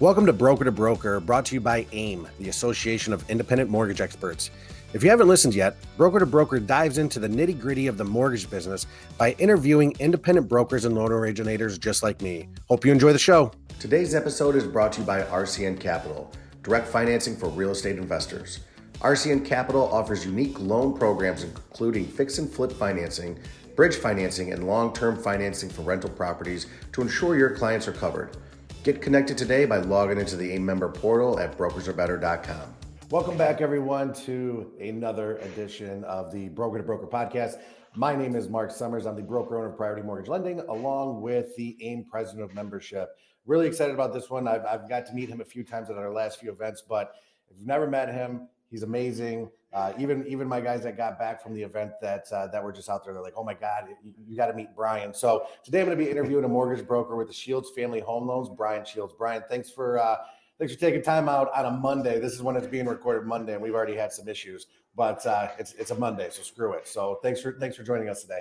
Welcome to Broker to Broker, brought to you by AIM, the Association of Independent Mortgage Experts. If you haven't listened yet, Broker to Broker dives into the nitty gritty of the mortgage business by interviewing independent brokers and loan originators just like me. Hope you enjoy the show. Today's episode is brought to you by RCN Capital, direct financing for real estate investors. RCN Capital offers unique loan programs including fix and flip financing, bridge financing, and long term financing for rental properties to ensure your clients are covered. Get connected today by logging into the AIM member portal at brokersarebetter.com. Welcome back, everyone, to another edition of the Broker to Broker podcast. My name is Mark Summers. I'm the broker owner of Priority Mortgage Lending, along with the AIM president of membership. Really excited about this one. I've, I've got to meet him a few times at our last few events, but if you've never met him, he's amazing. Uh, even even my guys that got back from the event that uh, that were just out there, they're like, "Oh my God, you, you got to meet Brian." So today I'm going to be interviewing a mortgage broker with the Shields Family Home Loans, Brian Shields. Brian, thanks for uh, thanks for taking time out on a Monday. This is when it's being recorded Monday, and we've already had some issues, but uh, it's it's a Monday, so screw it. So thanks for thanks for joining us today.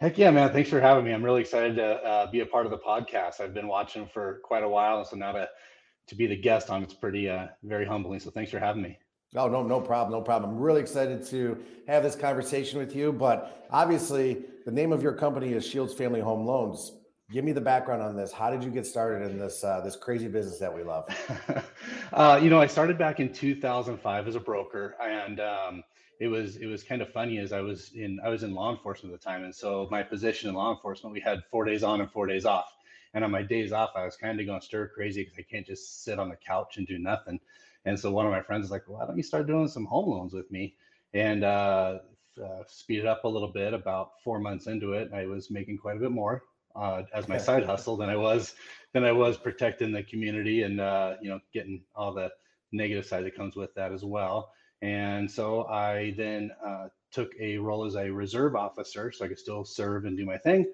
Heck yeah, man! Thanks for having me. I'm really excited to uh, be a part of the podcast. I've been watching for quite a while, and so now to to be the guest on it's pretty uh, very humbling. So thanks for having me. Oh, no, no problem. No problem. I'm really excited to have this conversation with you. But obviously, the name of your company is Shields Family Home Loans. Give me the background on this. How did you get started in this uh, this crazy business that we love? uh, you know, I started back in 2005 as a broker, and um, it was it was kind of funny as I was in I was in law enforcement at the time, and so my position in law enforcement we had four days on and four days off, and on my days off I was kind of going stir crazy because I can't just sit on the couch and do nothing. And so one of my friends is like, well, why don't you start doing some home loans with me? And uh, uh, speed it up a little bit. About four months into it, I was making quite a bit more uh, as my side hustle than I was than I was protecting the community and uh, you know getting all the negative side that comes with that as well. And so I then uh, took a role as a reserve officer, so I could still serve and do my thing,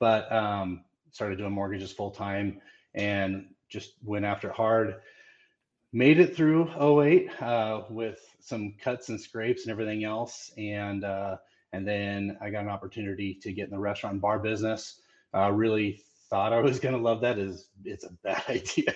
but um, started doing mortgages full time and just went after it hard made it through 08 uh, with some cuts and scrapes and everything else and uh, and then i got an opportunity to get in the restaurant bar business uh, really thought i was going to love that is it's a bad idea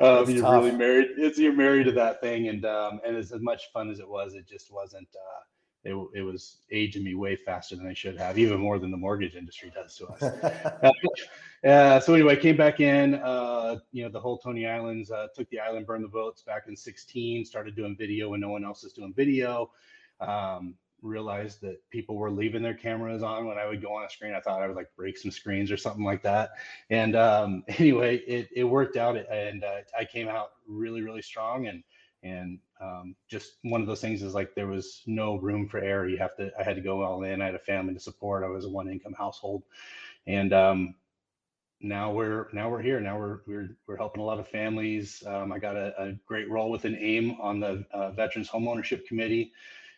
um, you're tough. really married it's you're married to that thing and um, and as, as much fun as it was it just wasn't uh, it, it was aging me way faster than I should have, even more than the mortgage industry does to us. uh, so anyway, came back in, uh, you know, the whole Tony Islands, uh, took the island, burned the boats back in 16, started doing video when no one else was doing video. Um, realized that people were leaving their cameras on when I would go on a screen. I thought I would like break some screens or something like that. And um, anyway, it, it worked out and uh, I came out really, really strong and and um, just one of those things is like there was no room for error. You have to. I had to go all in. I had a family to support. I was a one income household, and um, now we're now we're here. Now we're we're we're helping a lot of families. Um, I got a, a, great role with an AIM on the uh, Veterans Home Ownership Committee,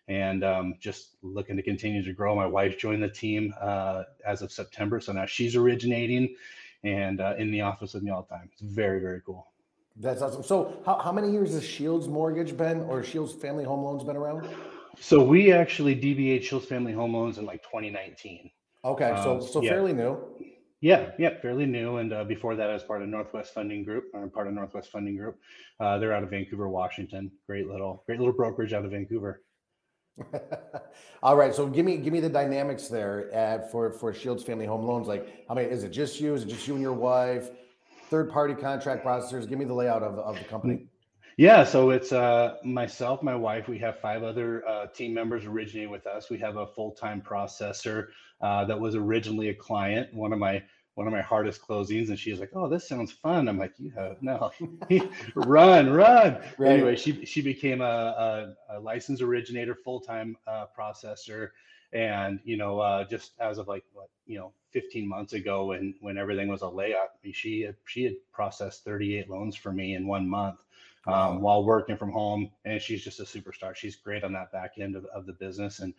and um, just looking to continue to grow. My wife joined the team uh, as of September, so now she's originating and uh, in the office with me all the time. It's very very cool. That's awesome. So, how, how many years has Shields Mortgage been, or Shields Family Home Loans been around? So we actually DBA Shields Family Home Loans in like 2019. Okay, so um, so yeah. fairly new. Yeah, yeah, fairly new. And uh, before that, I was part of Northwest Funding Group. I'm part of Northwest Funding Group. Uh, they're out of Vancouver, Washington. Great little, great little brokerage out of Vancouver. All right, so give me give me the dynamics there at for for Shields Family Home Loans. Like, how many is it? Just you? Is it just you and your wife? third party contract processors. Give me the layout of, of the company. Yeah, so it's uh, myself, my wife. We have five other uh, team members originating with us. We have a full time processor uh, that was originally a client. One of my one of my hardest closings, and she's like, "Oh, this sounds fun." I'm like, "You have no, run, run." Right. Anyway, she she became a, a, a licensed originator, full time uh, processor, and you know, uh, just as of like what you know 15 months ago when when everything was a layup she had she had processed 38 loans for me in one month um, while working from home and she's just a superstar. She's great on that back end of, of the business and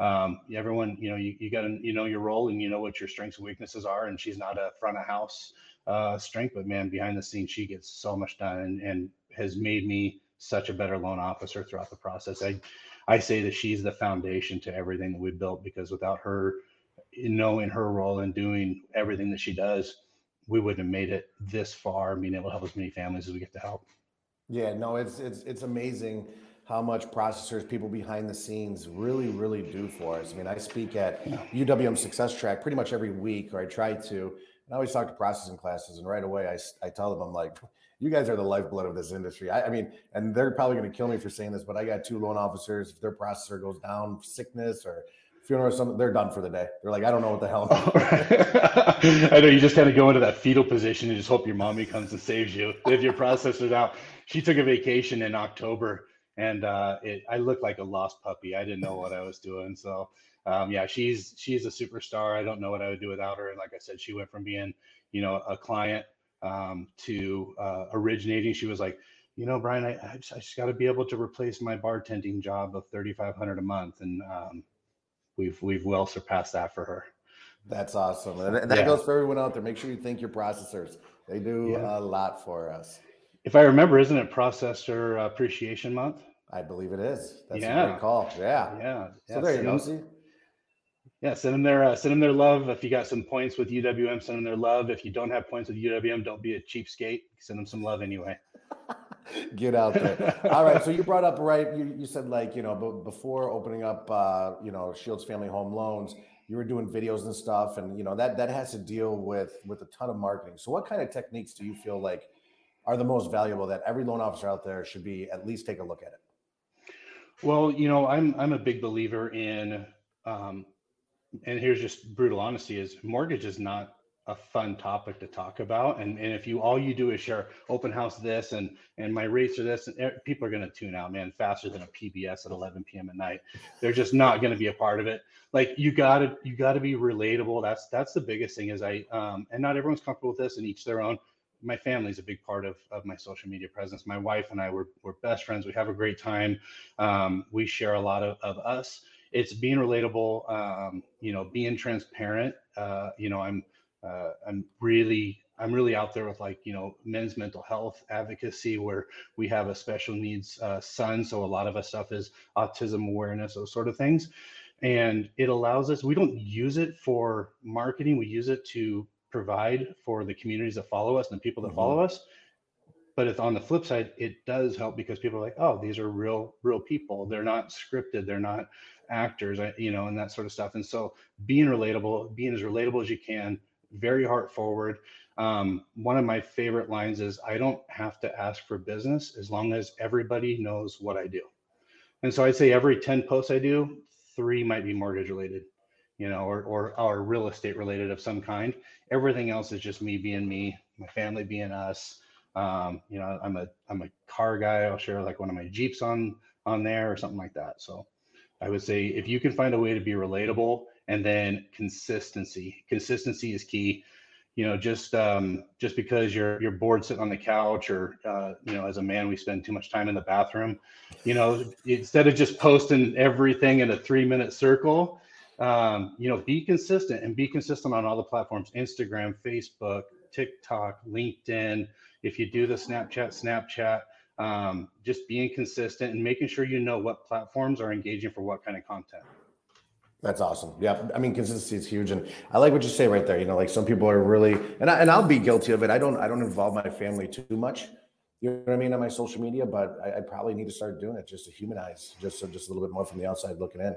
um, everyone you know you, you got to you know your role and you know what your strengths and weaknesses are and she's not a front of house uh, strength but man behind the scenes she gets so much done and, and has made me such a better loan officer throughout the process. I i say that she's the foundation to everything that we built because without her knowing her role and doing everything that she does, we wouldn't have made it this far, being able to help as many families as we get to help. Yeah, no, it's it's it's amazing how much processors people behind the scenes really really do for us. I mean, I speak at UWM Success Track pretty much every week, or I try to. And I always talk to processing classes, and right away I, I tell them I'm like, you guys are the lifeblood of this industry. I, I mean, and they're probably going to kill me for saying this, but I got two loan officers. If their processor goes down, sickness or funeral or something, they're done for the day. They're like, I don't know what the hell. I know you just kind of go into that fetal position and just hope your mommy comes and saves you. If your processor's out, she took a vacation in October and uh, it, I looked like a lost puppy. I didn't know what I was doing. So um, yeah, she's she's a superstar. I don't know what I would do without her. And like I said, she went from being you know a client um, to uh, originating. She was like, you know, Brian, I, I just, just got to be able to replace my bartending job of thirty five hundred a month, and um, we've we've well surpassed that for her. That's awesome, and that yeah. goes for everyone out there. Make sure you thank your processors; they do yeah. a lot for us. If I remember, isn't it Processor Appreciation Month? I believe it is. That's yeah. a great call. Yeah. Yeah. So there you go. Yeah, send them their uh, send them their love. If you got some points with UWM, send them their love. If you don't have points with UWM, don't be a cheapskate. Send them some love anyway. Get out there. All right. So you brought up right. You, you said like you know, but before opening up, uh, you know, Shields Family Home Loans, you were doing videos and stuff, and you know that that has to deal with with a ton of marketing. So what kind of techniques do you feel like are the most valuable that every loan officer out there should be at least take a look at it? Well, you know, I'm I'm a big believer in, um, and here's just brutal honesty: is mortgage is not a fun topic to talk about, and and if you all you do is share open house this and and my rates are this, and people are going to tune out, man, faster than a PBS at 11 p.m. at night. They're just not going to be a part of it. Like you gotta you gotta be relatable. That's that's the biggest thing. Is I um, and not everyone's comfortable with this, and each their own my family is a big part of, of my social media presence. My wife and I were, we're best friends. We have a great time. Um, we share a lot of, of us. It's being relatable, um, you know, being transparent. Uh, you know, I'm, uh, I'm really, I'm really out there with like, you know, men's mental health advocacy where we have a special needs uh, son. So a lot of us stuff is autism awareness, those sort of things. And it allows us, we don't use it for marketing. We use it to provide for the communities that follow us and the people that mm-hmm. follow us but it's on the flip side it does help because people are like oh these are real real people they're not scripted they're not actors you know and that sort of stuff and so being relatable being as relatable as you can very heart forward um, one of my favorite lines is i don't have to ask for business as long as everybody knows what i do and so i'd say every 10 posts i do three might be mortgage related you know, or, or, or real estate related of some kind. Everything else is just me being me, my family being us. Um, you know, I'm a, I'm a car guy. I'll share like one of my Jeeps on, on there or something like that. So I would say if you can find a way to be relatable and then consistency, consistency is key. You know, just um, just because you're you're bored sitting on the couch, or uh, you know, as a man, we spend too much time in the bathroom. You know, instead of just posting everything in a three minute circle, um, you know, be consistent and be consistent on all the platforms Instagram, Facebook, TikTok, LinkedIn. If you do the Snapchat, Snapchat, um, just being consistent and making sure you know what platforms are engaging for what kind of content. That's awesome. Yeah. I mean, consistency is huge. And I like what you say right there. You know, like some people are really, and, I, and I'll be guilty of it. I don't, I don't involve my family too much. You know what I mean on my social media, but I, I probably need to start doing it just to humanize, just so just a little bit more from the outside looking in.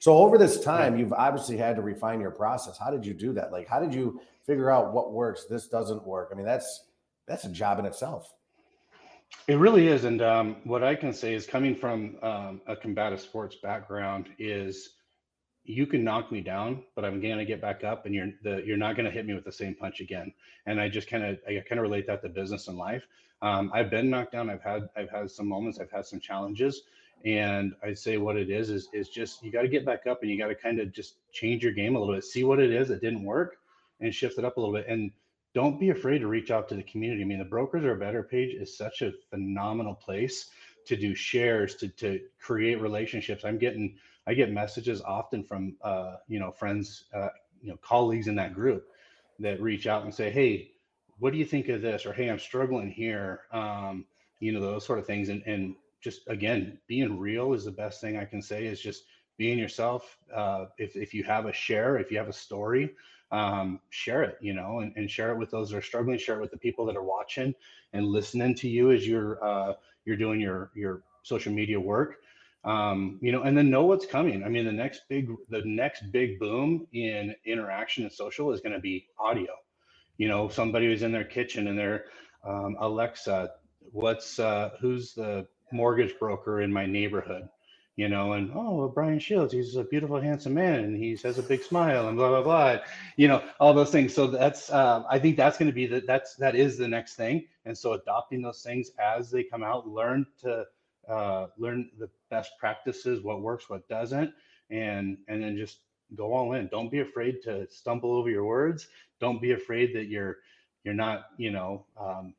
So over this time, you've obviously had to refine your process. How did you do that? Like, how did you figure out what works? This doesn't work. I mean, that's that's a job in itself. It really is, and um, what I can say is, coming from um, a combative sports background, is you can knock me down, but I'm to get back up, and you're the you're not to hit me with the same punch again. And I just kind of I kind of relate that to business and life. Um, I've been knocked down. I've had I've had some moments. I've had some challenges, and I'd say what it is is is just you got to get back up and you got to kind of just change your game a little bit, see what it is that didn't work, and shift it up a little bit. And don't be afraid to reach out to the community. I mean, the brokers are better page is such a phenomenal place to do shares, to to create relationships. I'm getting I get messages often from uh, you know friends, uh, you know colleagues in that group that reach out and say, hey, what do you think of this? Or hey, I'm struggling here. Um, you know those sort of things, and and just again being real is the best thing i can say is just being yourself uh, if, if you have a share if you have a story um, share it, you know, and, and share it with those that are struggling, share it with the people that are watching and listening to you as you're, uh, you're doing your, your social media work. Um, you know, and then know what's coming. I mean, the next big, the next big boom in interaction and social is going to be audio. You know, somebody who's in their kitchen and they're, um, Alexa, what's, uh, who's the mortgage broker in my neighborhood? you know, and oh, well, Brian Shields, he's a beautiful, handsome man, and he has a big smile, and blah blah blah, you know, all those things. So that's, uh, I think that's going to be the that's that is the next thing, and so adopting those things as they come out, learn to uh, learn the best practices, what works, what doesn't, and and then just go all in. Don't be afraid to stumble over your words. Don't be afraid that you're you're not, you know, um,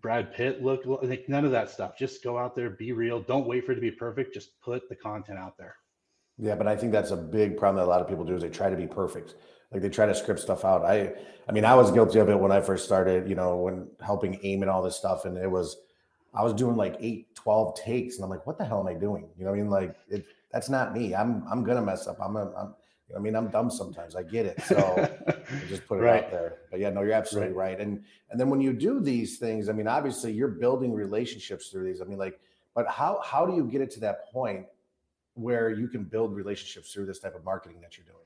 Brad Pitt look like none of that stuff. Just go out there, be real. Don't wait for it to be perfect. Just put the content out there. Yeah, but I think that's a big problem that a lot of people do is they try to be perfect. Like they try to script stuff out. I I mean, I was guilty of it when I first started, you know, when helping aim and all this stuff. And it was I was doing like eight, 12 takes, and I'm like, what the hell am I doing? You know what I mean? Like it, that's not me. I'm I'm gonna mess up. I'm a, I'm I mean, I'm dumb sometimes. I get it. So just put it right. out there. But yeah, no, you're absolutely right. right. And and then when you do these things, I mean, obviously you're building relationships through these. I mean, like, but how how do you get it to that point where you can build relationships through this type of marketing that you're doing?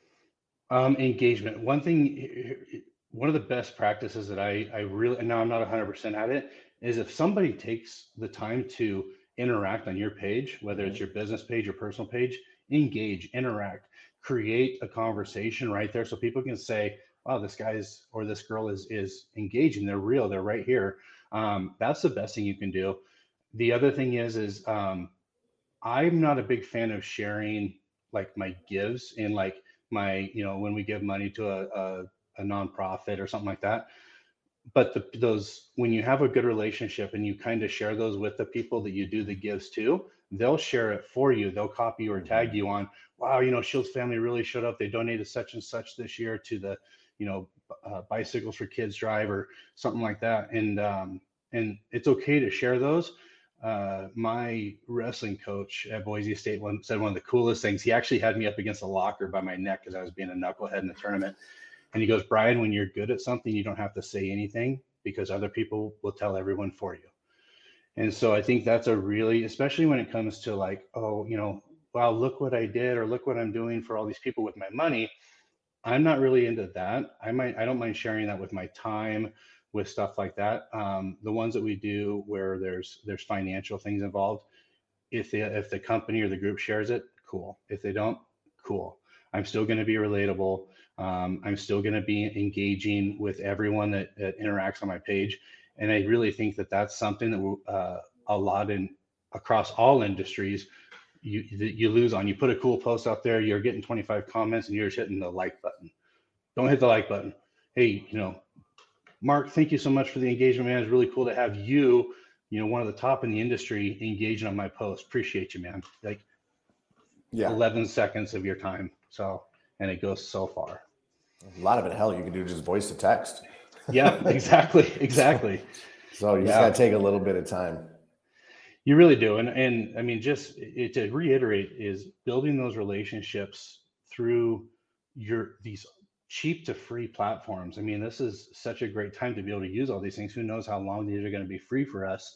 Um, engagement. One thing, one of the best practices that I I really and now I'm not 100 percent at it is if somebody takes the time to interact on your page, whether it's mm-hmm. your business page or personal page, engage, interact create a conversation right there so people can say wow this guy's or this girl is is engaging. They're real. They're right here. Um, that's the best thing you can do. The other thing is is um, i'm not a big fan of sharing like my gives and like my you know when we give money to a, a, a nonprofit or something like that but the, those when you have a good relationship and you kind of share those with the people that you do the gives to they'll share it for you they'll copy or tag mm-hmm. you on wow, you know, Shields family really showed up. They donated such and such this year to the, you know, uh, bicycles for kids drive or something like that. And um, and it's okay to share those. Uh, my wrestling coach at Boise State one, said one of the coolest things. He actually had me up against a locker by my neck because I was being a knucklehead in the tournament. And he goes, Brian, when you're good at something, you don't have to say anything because other people will tell everyone for you. And so I think that's a really, especially when it comes to like, oh, you know, wow, look what I did or look what I'm doing for all these people with my money. I'm not really into that. I might, I don't mind sharing that with my time, with stuff like that. Um, the ones that we do where there's there's financial things involved, if the if the company or the group shares it, cool. If they don't, cool. I'm still going to be relatable. Um, I'm still going to be engaging with everyone that, that, interacts on my page, and I really think that that's something that uh, a lot in across all industries you you lose on. You put a cool post out there, you're getting 25 comments, and you're just hitting the like button. Don't hit the like button. Hey, you know, Mark, thank you so much for the engagement, man. It's really cool to have you, you know, one of the top in the industry, engaging on my post. Appreciate you, man. Like, yeah, 11 seconds of your time. So, and it goes so far. A lot of it, hell, you can do just voice to text. yeah, exactly, exactly. so you yeah. just gotta take a little bit of time. You really do, and and I mean, just it, to reiterate, is building those relationships through your these cheap to free platforms. I mean, this is such a great time to be able to use all these things. Who knows how long these are going to be free for us?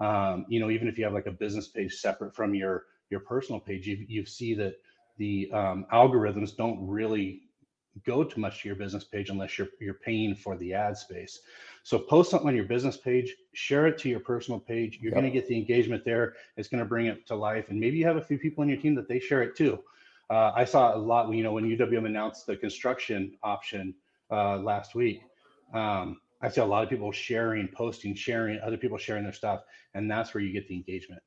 Um, you know, even if you have like a business page separate from your your personal page, you you see that the um, algorithms don't really go too much to your business page unless you're you're paying for the ad space. So post something on your business page, share it to your personal page. You're yep. going to get the engagement there. It's going to bring it to life, and maybe you have a few people on your team that they share it too. Uh, I saw a lot, you know, when UWM announced the construction option uh, last week. Um, I see a lot of people sharing, posting, sharing, other people sharing their stuff, and that's where you get the engagement.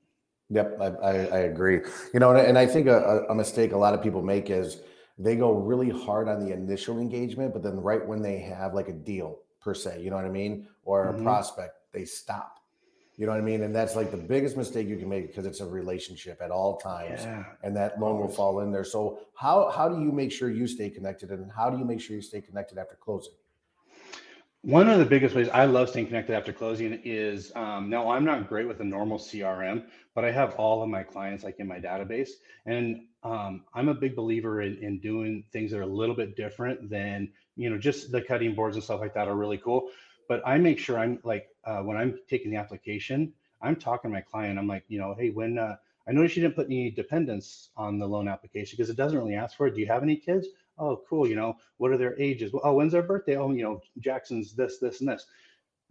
Yep, I, I, I agree. You know, and, and I think a, a, mistake a lot of people make is they go really hard on the initial engagement, but then right when they have like a deal per se, you know what I mean, or mm-hmm. a prospect, they stop. You know what I mean? And that's like the biggest mistake you can make because it's a relationship at all times, yeah. and that loan will fall in there. So how how do you make sure you stay connected, and how do you make sure you stay connected after closing? One of the biggest ways I love staying connected after closing is um, now I'm not great with a normal CRM, but I have all of my clients like in my database, and um, I'm a big believer in, in doing things that are a little bit different than you know, just the cutting boards and stuff like that are really cool. But I make sure I'm like uh, when I'm taking the application, I'm talking to my client. I'm like, you know, hey, when uh, I noticed you didn't put any dependents on the loan application because it doesn't really ask for it. Do you have any kids? Oh, cool. You know, what are their ages? Well, oh, when's their birthday? Oh, you know, Jackson's this, this, and this.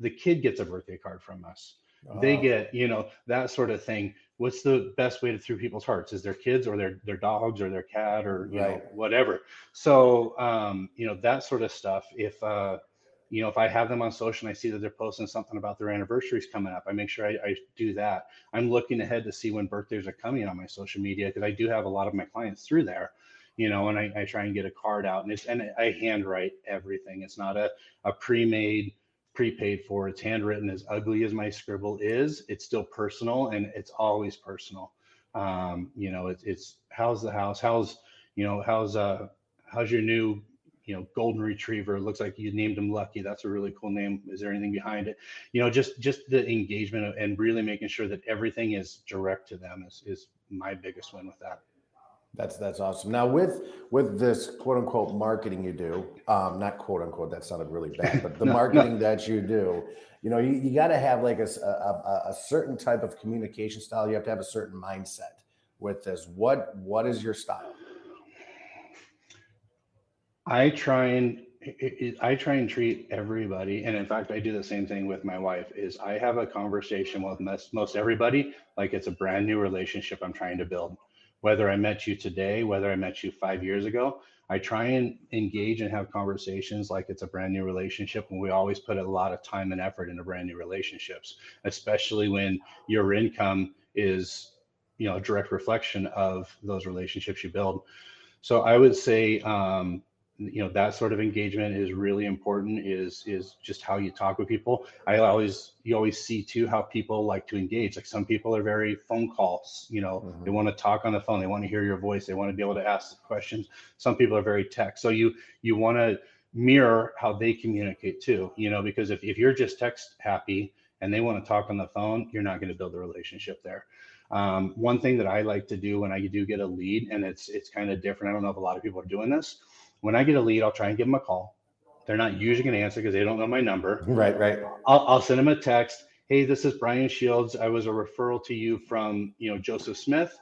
The kid gets a birthday card from us. Oh. They get, you know, that sort of thing. What's the best way to through people's hearts? Is their kids or their their dogs or their cat or you right. know whatever. So um, you know that sort of stuff. If uh, you know, if I have them on social and I see that they're posting something about their anniversaries coming up, I make sure I, I do that. I'm looking ahead to see when birthdays are coming on my social media because I do have a lot of my clients through there, you know, and I, I try and get a card out and it's and I handwrite everything. It's not a, a pre-made, prepaid for. It's handwritten as ugly as my scribble is. It's still personal and it's always personal. Um, you know, it's it's how's the house? How's you know, how's uh how's your new you know golden retriever it looks like you named him lucky that's a really cool name is there anything behind it? You know just just the engagement and really making sure that everything is direct to them is is my biggest win with that. That's that's awesome. Now with with this quote unquote marketing you do um not quote unquote that sounded really bad but the no, marketing no. that you do you know you, you got to have like a, a, a certain type of communication style you have to have a certain mindset with this. What what is your style I try and I try and treat everybody, and in fact, I do the same thing with my wife. Is I have a conversation with most, everybody like it's a brand new relationship I'm trying to build. Whether I met you today, whether I met you five years ago, I try and engage and have conversations like it's a brand new relationship. And we always put a lot of time and effort into brand new relationships, especially when your income is, you know, a direct reflection of those relationships you build. So I would say, um, you know that sort of engagement is really important is is just how you talk with people. I always you always see too how people like to engage. Like some people are very phone calls you know mm-hmm. they want to talk on the phone they want to hear your voice they want to be able to ask questions. Some people are very text so you you want to mirror how they communicate too you know because if, if you're just text happy and they want to talk on the phone you're not going to build a relationship there. Um, one thing that i like to do when i do get a lead and it's it's kind of different i don't know if a lot of people are doing this when I get a lead, I'll try and give them a call. They're not usually going to answer because they don't know my number. Right, right. I'll, I'll send them a text. Hey, this is Brian Shields. I was a referral to you from, you know, Joseph Smith.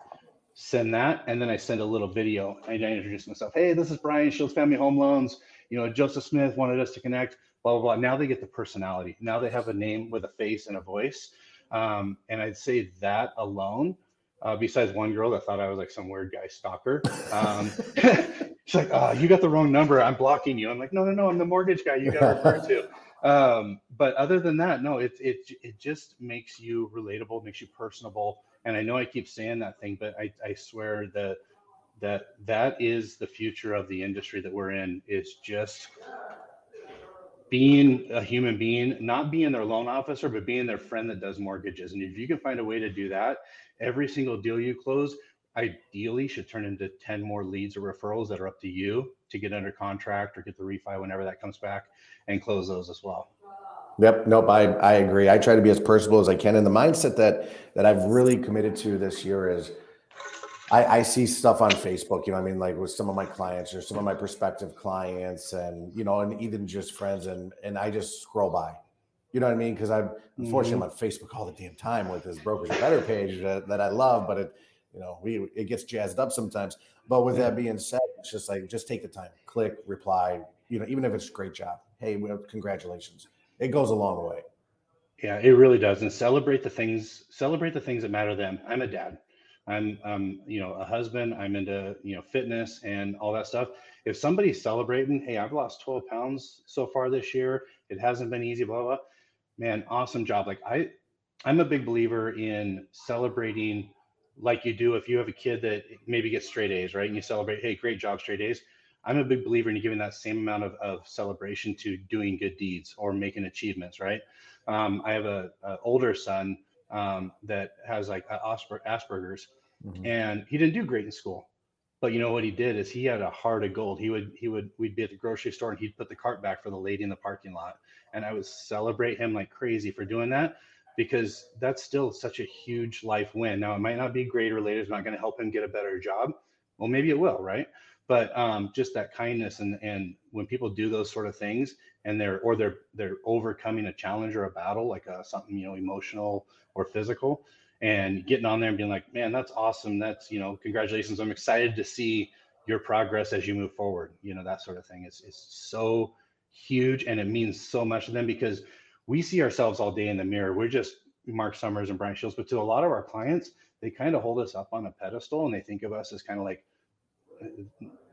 Send that, and then I send a little video. And I introduce myself. Hey, this is Brian Shields, Family Home Loans. You know, Joseph Smith wanted us to connect. Blah blah blah. Now they get the personality. Now they have a name with a face and a voice. Um, and I'd say that alone uh, besides one girl that thought I was like some weird guy stalker. Um, she's like, oh, you got the wrong number. I'm blocking you. I'm like, no, no, no. I'm the mortgage guy you got to refer to. Um, but other than that, no, it, it, it just makes you relatable, makes you personable. And I know I keep saying that thing, but I, I swear that that that is the future of the industry that we're in is just being a human being, not being their loan officer, but being their friend that does mortgages. And if you can find a way to do that, every single deal you close ideally should turn into 10 more leads or referrals that are up to you to get under contract or get the refi whenever that comes back and close those as well. Yep. Nope. I, I agree. I try to be as personable as I can. And the mindset that, that I've really committed to this year is I, I see stuff on Facebook, you know, I mean, like with some of my clients or some of my prospective clients and, you know, and even just friends and, and I just scroll by, you know what I mean? Cause I'm unfortunately mm-hmm. I'm on Facebook all the damn time with this brokers better page that, that I love, but it, you know, we, it gets jazzed up sometimes, but with that being said, it's just like, just take the time, click, reply, you know, even if it's a great job. Hey, well, congratulations. It goes a long way. Yeah, it really does. And celebrate the things, celebrate the things that matter to them. I'm a dad. I'm, um, you know, a husband. I'm into, you know, fitness and all that stuff. If somebody's celebrating, hey, I've lost 12 pounds so far this year. It hasn't been easy. Blah blah. Man, awesome job. Like I, I'm a big believer in celebrating, like you do if you have a kid that maybe gets straight A's, right? And you celebrate, hey, great job, straight A's. I'm a big believer in giving that same amount of, of celebration to doing good deeds or making achievements, right? Um, I have a, a older son um, that has like Asperger's, mm-hmm. and he didn't do great in school. But you know what he did is he had a heart of gold. He would he would we'd be at the grocery store and he'd put the cart back for the lady in the parking lot, and I would celebrate him like crazy for doing that because that's still such a huge life win. Now it might not be grade related; it's not going to help him get a better job. Well, maybe it will, right? but um, just that kindness and and when people do those sort of things and they're or they're they're overcoming a challenge or a battle like a, uh, something you know emotional or physical and getting on there and being like man that's awesome that's you know congratulations i'm excited to see your progress as you move forward you know that sort of thing is is so huge and it means so much to them because we see ourselves all day in the mirror we're just mark summers and brian shields but to a lot of our clients they kind of hold us up on a pedestal and they think of us as kind of like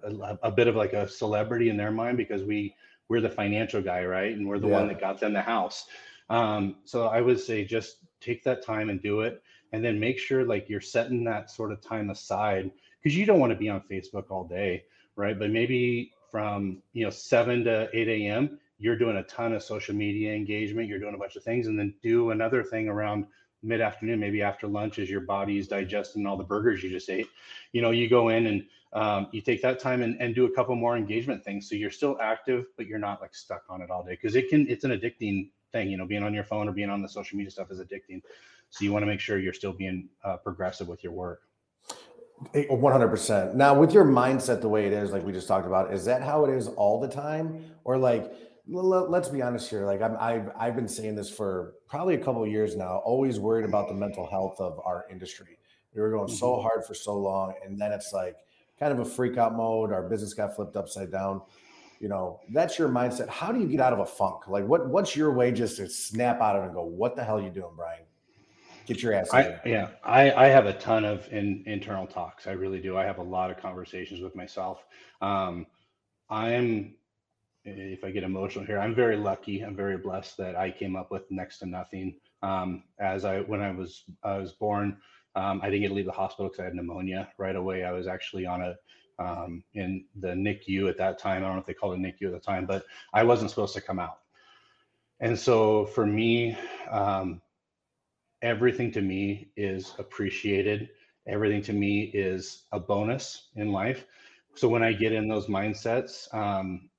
a, a, bit of like a celebrity in their mind because we we're the financial guy, right? And we're the yeah. one that got them the house. Um, so I would say just take that time and do it, and then make sure like you're setting that sort of time aside because you don't want to be on Facebook all day, right? But maybe from you know seven to eight a.m. You're doing a ton of social media engagement. You're doing a bunch of things, and then do another thing around mid afternoon, maybe after lunch, as your body's digesting all the burgers you just ate. You know, you go in and um, you take that time and, and do a couple more engagement things so you're still active but you're not like stuck on it all day because it can it's an addicting thing you know being on your phone or being on the social media stuff is addicting so you want to make sure you're still being uh, progressive with your work 100% now with your mindset the way it is like we just talked about is that how it is all the time or like let's be honest here like I'm, I've, I've been saying this for probably a couple of years now always worried about the mental health of our industry we were going so mm-hmm. hard for so long and then it's like kind of a freak out mode. Our business got flipped upside down. You know, that's your mindset. How do you get out of a funk? Like, what what's your way just to snap out of it and go, "What the hell are you doing, Brian? Get your ass." I, yeah, I I have a ton of in, internal talks. I really do. I have a lot of conversations with myself. Um, I'm if I get emotional here, I'm very lucky. I'm very blessed that I came up with next to nothing. Um, as I when I was I was born, um, I didn't get to leave the hospital because I had pneumonia right away. I was actually on a um, in the NICU at that time. I don't know if they called it NICU at the time, but I wasn't supposed to come out. And so for me, um, everything to me is appreciated. Everything to me is a bonus in life. So when I get in those mindsets, um,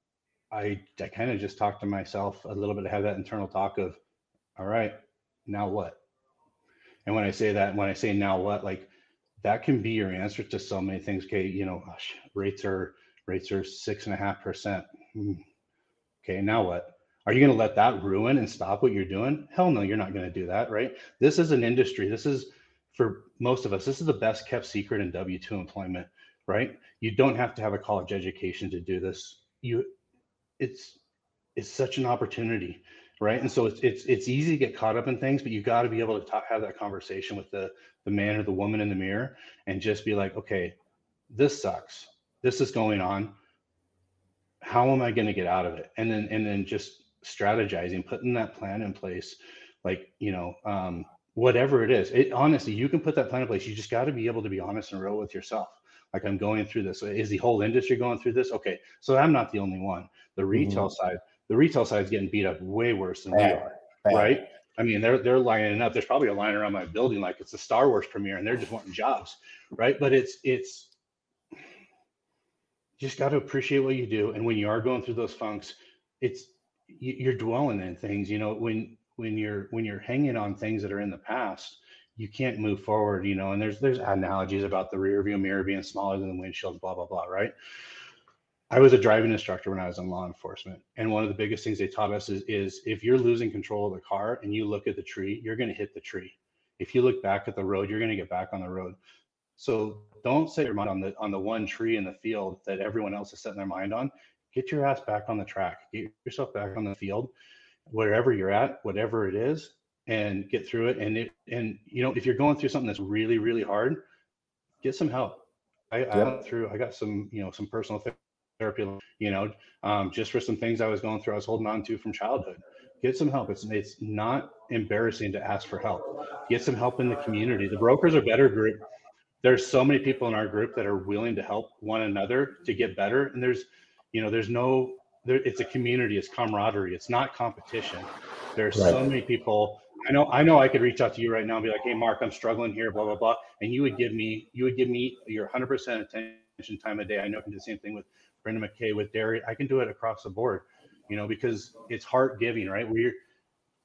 I I kind of just talk to myself a little bit, to have that internal talk of, all right, now what? And when I say that, when I say now what, like that can be your answer to so many things. Okay, you know, gosh, rates are rates are six and a half percent. Hmm. Okay, now what? Are you going to let that ruin and stop what you're doing? Hell no, you're not going to do that, right? This is an industry. This is for most of us. This is the best kept secret in W two employment, right? You don't have to have a college education to do this. You, it's it's such an opportunity right? And so it's it's it's easy to get caught up in things but you got to be able to talk, have that conversation with the the man or the woman in the mirror and just be like okay this sucks. This is going on. How am i going to get out of it? And then and then just strategizing putting that plan in place like you know um, whatever it is. It honestly you can put that plan in place. You just got to be able to be honest and real with yourself. Like i'm going through this. Is the whole industry going through this? Okay so i'm not the only one. The retail mm-hmm. side the retail side is getting beat up way worse than Bad. we are, Bad. right? I mean, they're they're lining up. There's probably a line around my building like it's a Star Wars premiere, and they're just wanting jobs, right? But it's it's just got to appreciate what you do, and when you are going through those funks, it's you're dwelling in things. You know, when when you're when you're hanging on things that are in the past, you can't move forward. You know, and there's there's analogies about the rear view mirror being smaller than the windshield, blah blah blah, right? I was a driving instructor when I was in law enforcement. And one of the biggest things they taught us is, is if you're losing control of the car and you look at the tree, you're going to hit the tree. If you look back at the road, you're going to get back on the road. So don't set your mind on the on the one tree in the field that everyone else is setting their mind on. Get your ass back on the track. Get yourself back on the field, wherever you're at, whatever it is, and get through it. And it and you know, if you're going through something that's really, really hard, get some help. I, yep. I went through, I got some, you know, some personal therapy, you know, um, just for some things I was going through, I was holding on to from childhood. Get some help. It's it's not embarrassing to ask for help. Get some help in the community. The brokers are better group. There's so many people in our group that are willing to help one another to get better. And there's, you know, there's no there, it's a community, it's camaraderie, it's not competition. There's right. so many people. I know, I know I could reach out to you right now and be like, hey Mark, I'm struggling here, blah, blah, blah. And you would give me, you would give me your 100% attention time a day. I know I can do the same thing with Brandon McKay with Dairy. I can do it across the board, you know, because it's heart giving, right? We're,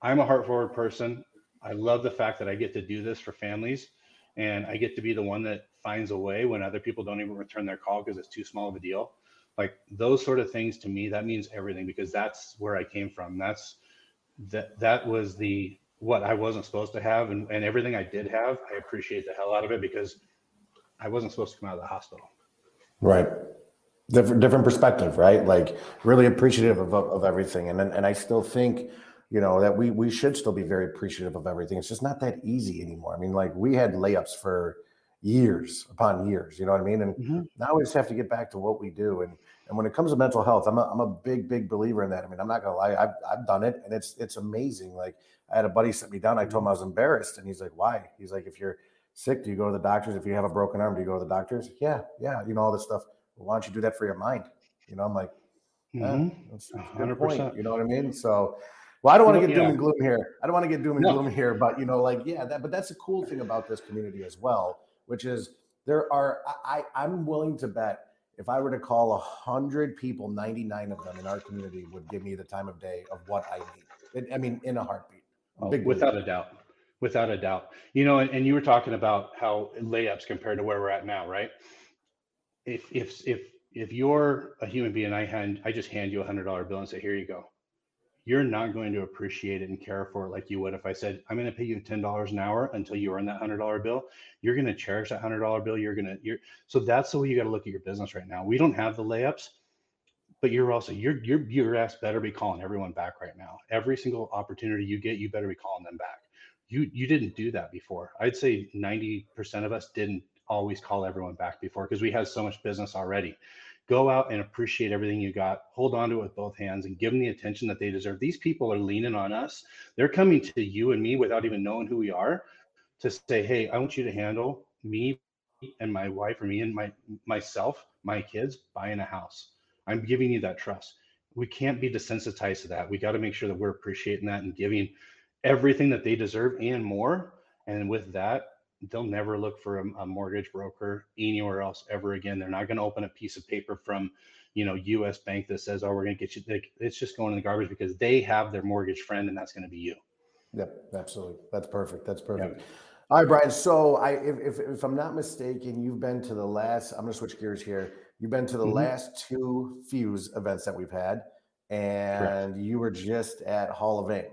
I'm a heart forward person. I love the fact that I get to do this for families. and I get to be the one that finds a way when other people don't even return their call because it's too small of a deal. Like those sort of things to me, that means everything because that's where I came from. That's that that was the what I wasn't supposed to have, and, and everything I did have, I appreciate the hell out of it because I wasn't supposed to come out of the hospital. Right. Different different perspective, right? Like really appreciative of, of everything. And and I still think, you know, that we we should still be very appreciative of everything. It's just not that easy anymore. I mean, like we had layups for years upon years, you know what I mean? And mm-hmm. now we just have to get back to what we do. And and when it comes to mental health, I'm a, I'm a big, big believer in that. I mean, I'm not gonna lie, I've, I've done it and it's it's amazing. Like I had a buddy sit me down, I told him I was embarrassed, and he's like, Why? He's like, if you're sick, do you go to the doctors? If you have a broken arm, do you go to the doctors? Yeah, yeah, you know, all this stuff well, why don't you do that for your mind? You know, I'm like, mm-hmm. that's, that's a good point. You know what I mean? So, well, I don't want to get doom yeah. and gloom here. I don't want to get doom and no. gloom here, but you know, like, yeah, that, but that's a cool thing about this community as well, which is there are, I, I'm willing to bet if I were to call a hundred people, 99 of them in our community would give me the time of day of what I need. I mean, in a heartbeat. Oh, without a doubt. Without a doubt. You know, and, and you were talking about how layups compared to where we're at now, right? If if if if you're a human being, I hand I just hand you a hundred dollar bill and say, here you go. You're not going to appreciate it and care for it like you would if I said, I'm going to pay you ten dollars an hour until you earn that hundred dollar bill. You're going to cherish that hundred dollar bill. You're gonna you're so that's the way you got to look at your business right now. We don't have the layups, but you're also your your your ass better be calling everyone back right now. Every single opportunity you get, you better be calling them back. You you didn't do that before. I'd say 90% of us didn't always call everyone back before because we had so much business already. Go out and appreciate everything you got. Hold on to it with both hands and give them the attention that they deserve. These people are leaning on us. They're coming to you and me without even knowing who we are to say, "Hey, I want you to handle me and my wife or me and my myself, my kids buying a house. I'm giving you that trust." We can't be desensitized to that. We got to make sure that we're appreciating that and giving everything that they deserve and more. And with that, they'll never look for a, a, mortgage broker anywhere else ever again. They're not going to open a piece of paper from, you know, U.S. Bank that says, "Oh, we're going to get you." Like, it's just going in the garbage because they have their mortgage friend, and that's going to be you. Yep, absolutely. That's perfect. That's perfect. Yep. All right, Brian. So, I, if, if, if I'm not mistaken, you've been to the last. I'm going to switch gears here. You've been to the mm-hmm. last two Fuse events that we've had, and Correct. you were just at Hall of Fame.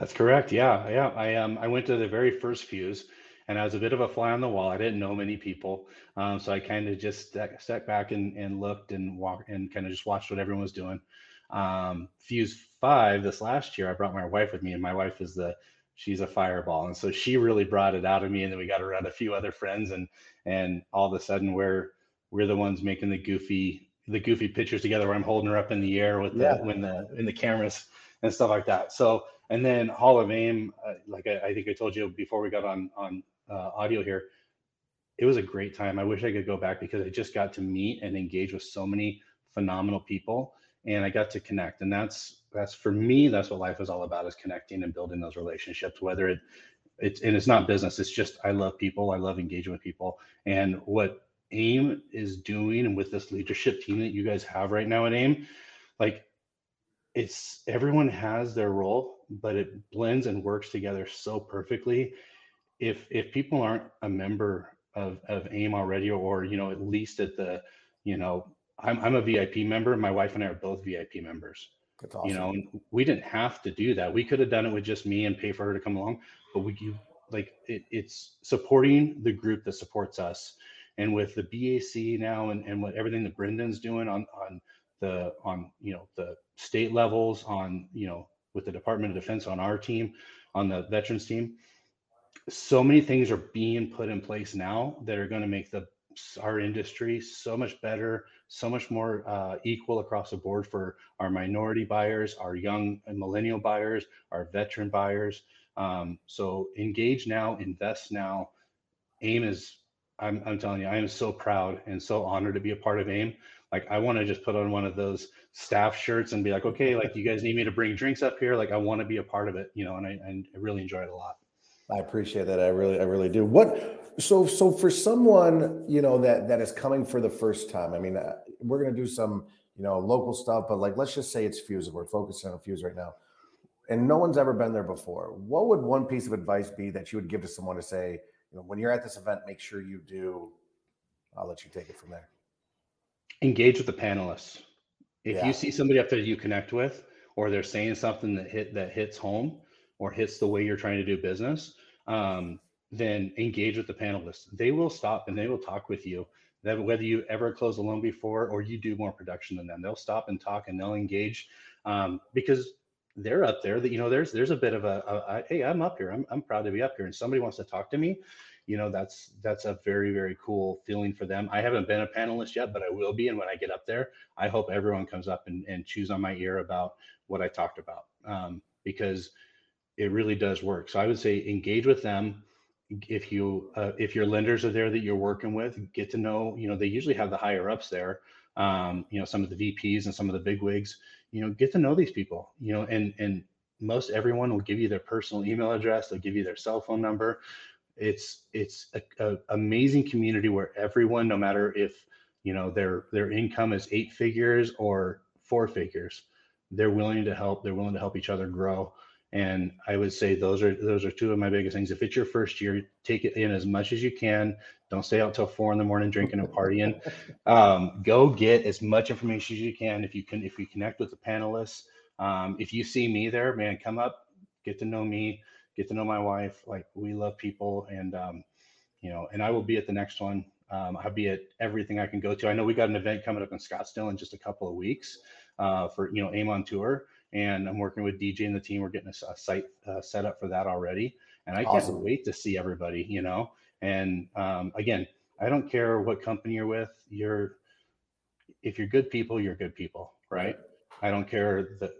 That's correct. Yeah, yeah. I um I went to the very first fuse, and I was a bit of a fly on the wall. I didn't know many people, um, so I kind of just stepped back and, and looked and walked and kind of just watched what everyone was doing. Um, fuse five this last year, I brought my wife with me, and my wife is the she's a fireball, and so she really brought it out of me. And then we got around a few other friends, and and all of a sudden we're we're the ones making the goofy the goofy pictures together where I'm holding her up in the air with the yeah. when the in the cameras and stuff like that. So and then Hall of Aim, uh, like I, I, think I told you before we got on on uh, audio here, it was a great time. I wish I could go back because I just got to meet and engage with so many phenomenal people, and I got to connect. And that's that's for me. That's what life is all about: is connecting and building those relationships. Whether it it's and it's not business. It's just I love people. I love engaging with people. And what AIM is doing, and with this leadership team that you guys have right now at AIM, like it's everyone has their role but it blends and works together so perfectly. If if people aren't a member of of AIM already, or you know at least at the you know I'm I'm a VIP member. My wife and I are both VIP members. That's awesome. You know, we didn't have to do that. We could have done it with just me and pay for her to come along, but we you, like it, it's supporting the group that supports us. And with the BAC now and, and what everything that Brendan's doing on on the on you know the state levels on you know with the Department of Defense on our team, on the veterans team. So many things are being put in place now that are going to make the our industry so much better, so much more uh, equal across the board for our minority buyers, our young and millennial buyers, our veteran buyers. Um, so engage now, invest now. AIM is, I'm, I'm telling you, I am so proud and so honored to be a part of AIM like I want to just put on one of those staff shirts and be like, okay, like you guys need me to bring drinks up here. Like I want to be a part of it, you know, and I, I really enjoy it a lot. I appreciate that. I really, I really do. What, so, so for someone, you know, that, that is coming for the first time, I mean, uh, we're going to do some, you know, local stuff, but like, let's just say it's Fuse. We're focusing on Fuse right now and no one's ever been there before. What would one piece of advice be that you would give to someone to say, you know, when you're at this event, make sure you do. I'll let you take it from there. Engage with the panelists. If yeah. you see somebody up there you connect with, or they're saying something that hit that hits home or hits the way you're trying to do business, um, then engage with the panelists. They will stop and they will talk with you. That whether you ever close a loan before or you do more production than them, they'll stop and talk and they'll engage um, because they're up there. That you know, there's there's a bit of a, a, a hey, I'm up here. I'm I'm proud to be up here, and somebody wants to talk to me. You know, that's that's a very very cool feeling for them. I haven't been a panelist yet, but I will be. And when I get up there, I hope everyone comes up and, and chews on my ear about what I talked about um, because it really does work. So I would say engage with them. If you uh, if your lenders are there that you're working with, get to know. You know they usually have the higher ups there. Um, you know some of the VPs and some of the big wigs. You know get to know these people. You know and and most everyone will give you their personal email address. They'll give you their cell phone number. It's it's a, a amazing community where everyone, no matter if you know their their income is eight figures or four figures, they're willing to help. They're willing to help each other grow. And I would say those are those are two of my biggest things. If it's your first year, take it in as much as you can. Don't stay out till four in the morning drinking and partying. Um, go get as much information as you can. If you can, if you connect with the panelists, um, if you see me there, man, come up, get to know me, get to know my wife. Like we love people, and um, you know, and I will be at the next one. Um, I'll be at everything I can go to. I know we got an event coming up in Scottsdale in just a couple of weeks uh, for you know AIME on tour and I'm working with DJ and the team. We're getting a, a site uh, set up for that already, and I awesome. can't wait to see everybody. You know, and um, again, I don't care what company you're with. You're if you're good people, you're good people, right? I don't care the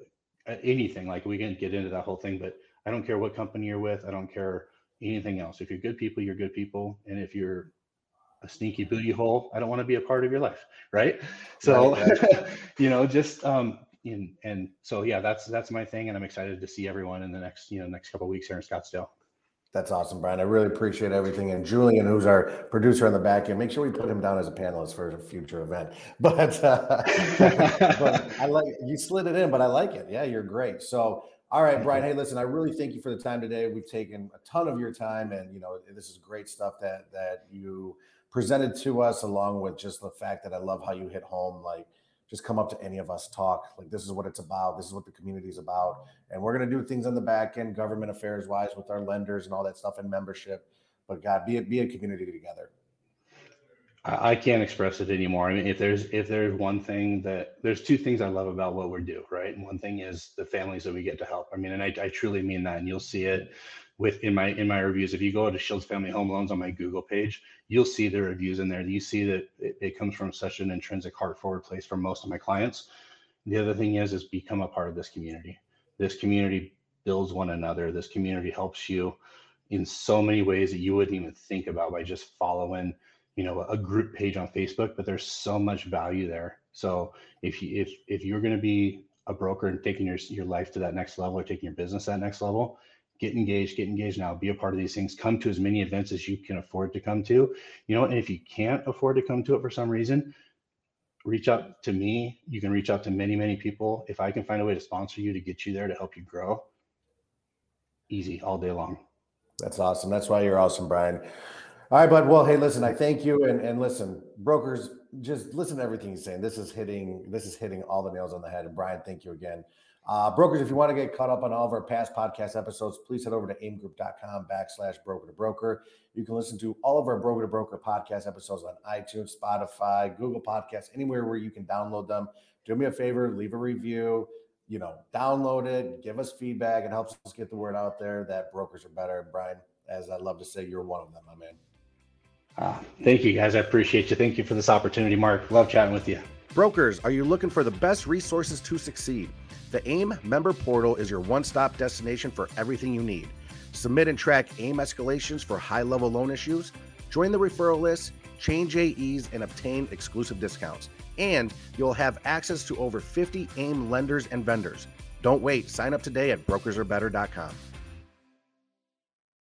anything. Like we can get into that whole thing, but I don't care what company you're with. I don't care anything else. If you're good people, you're good people, and if you're a sneaky booty hole, I don't want to be a part of your life, right? So, right, right. you know, just um, and and so yeah, that's that's my thing, and I'm excited to see everyone in the next you know next couple weeks here in Scottsdale. That's awesome, Brian. I really appreciate everything. And Julian, who's our producer on the back end, make sure we put him down as a panelist for a future event. But, uh, but I like you slid it in, but I like it. Yeah, you're great. So, all right, Brian. Hey, listen, I really thank you for the time today. We've taken a ton of your time, and you know this is great stuff that that you presented to us, along with just the fact that I love how you hit home, like just come up to any of us, talk. Like this is what it's about. This is what the community is about, and we're gonna do things on the back end, government affairs wise, with our lenders and all that stuff and membership. But God, be a, be a community together. I can't express it anymore. I mean, if there's if there's one thing that there's two things I love about what we do, right? And one thing is the families that we get to help. I mean, and I, I truly mean that. And you'll see it with in my in my reviews if you go to shields family home loans on my google page you'll see the reviews in there. You see that it, it, comes from such an intrinsic heart forward place for most of my clients. The other thing is is become a part of this community. This community builds one another. This community helps you in so many ways that you wouldn't even think about by just following you know a group page on facebook but there's so much value there. So if you if if you're going to be a broker and taking your your life to that next level or taking your business that next level get engaged, get engaged now, be a part of these things, come to as many events as you can afford to come to. You know, and if you can't afford to come to it for some reason, reach out to me. You can reach out to many, many people. If I can find a way to sponsor you to get you there to help you grow, easy all day long. That's awesome. That's why you're awesome, Brian. All right, bud. Well, hey, listen, I thank you. And and listen, brokers, just listen to everything he's saying. This is hitting, this is hitting all the nails on the head. And Brian, thank you again. Uh, brokers, if you want to get caught up on all of our past podcast episodes, please head over to aimegroup.com backslash broker to broker. You can listen to all of our broker to broker podcast episodes on iTunes, Spotify, Google Podcasts, anywhere where you can download them. Do me a favor, leave a review, you know, download it, give us feedback. It helps us get the word out there that brokers are better. Brian, as I love to say, you're one of them, my man. Uh, thank you, guys. I appreciate you. Thank you for this opportunity, Mark. Love chatting with you. Brokers, are you looking for the best resources to succeed? The AIME member portal is your one stop destination for everything you need. Submit and track AIME escalations for high level loan issues, join the referral list, change AEs, and obtain exclusive discounts. And you'll have access to over 50 AIME lenders and vendors. Don't wait. Sign up today at brokersarebetter.com.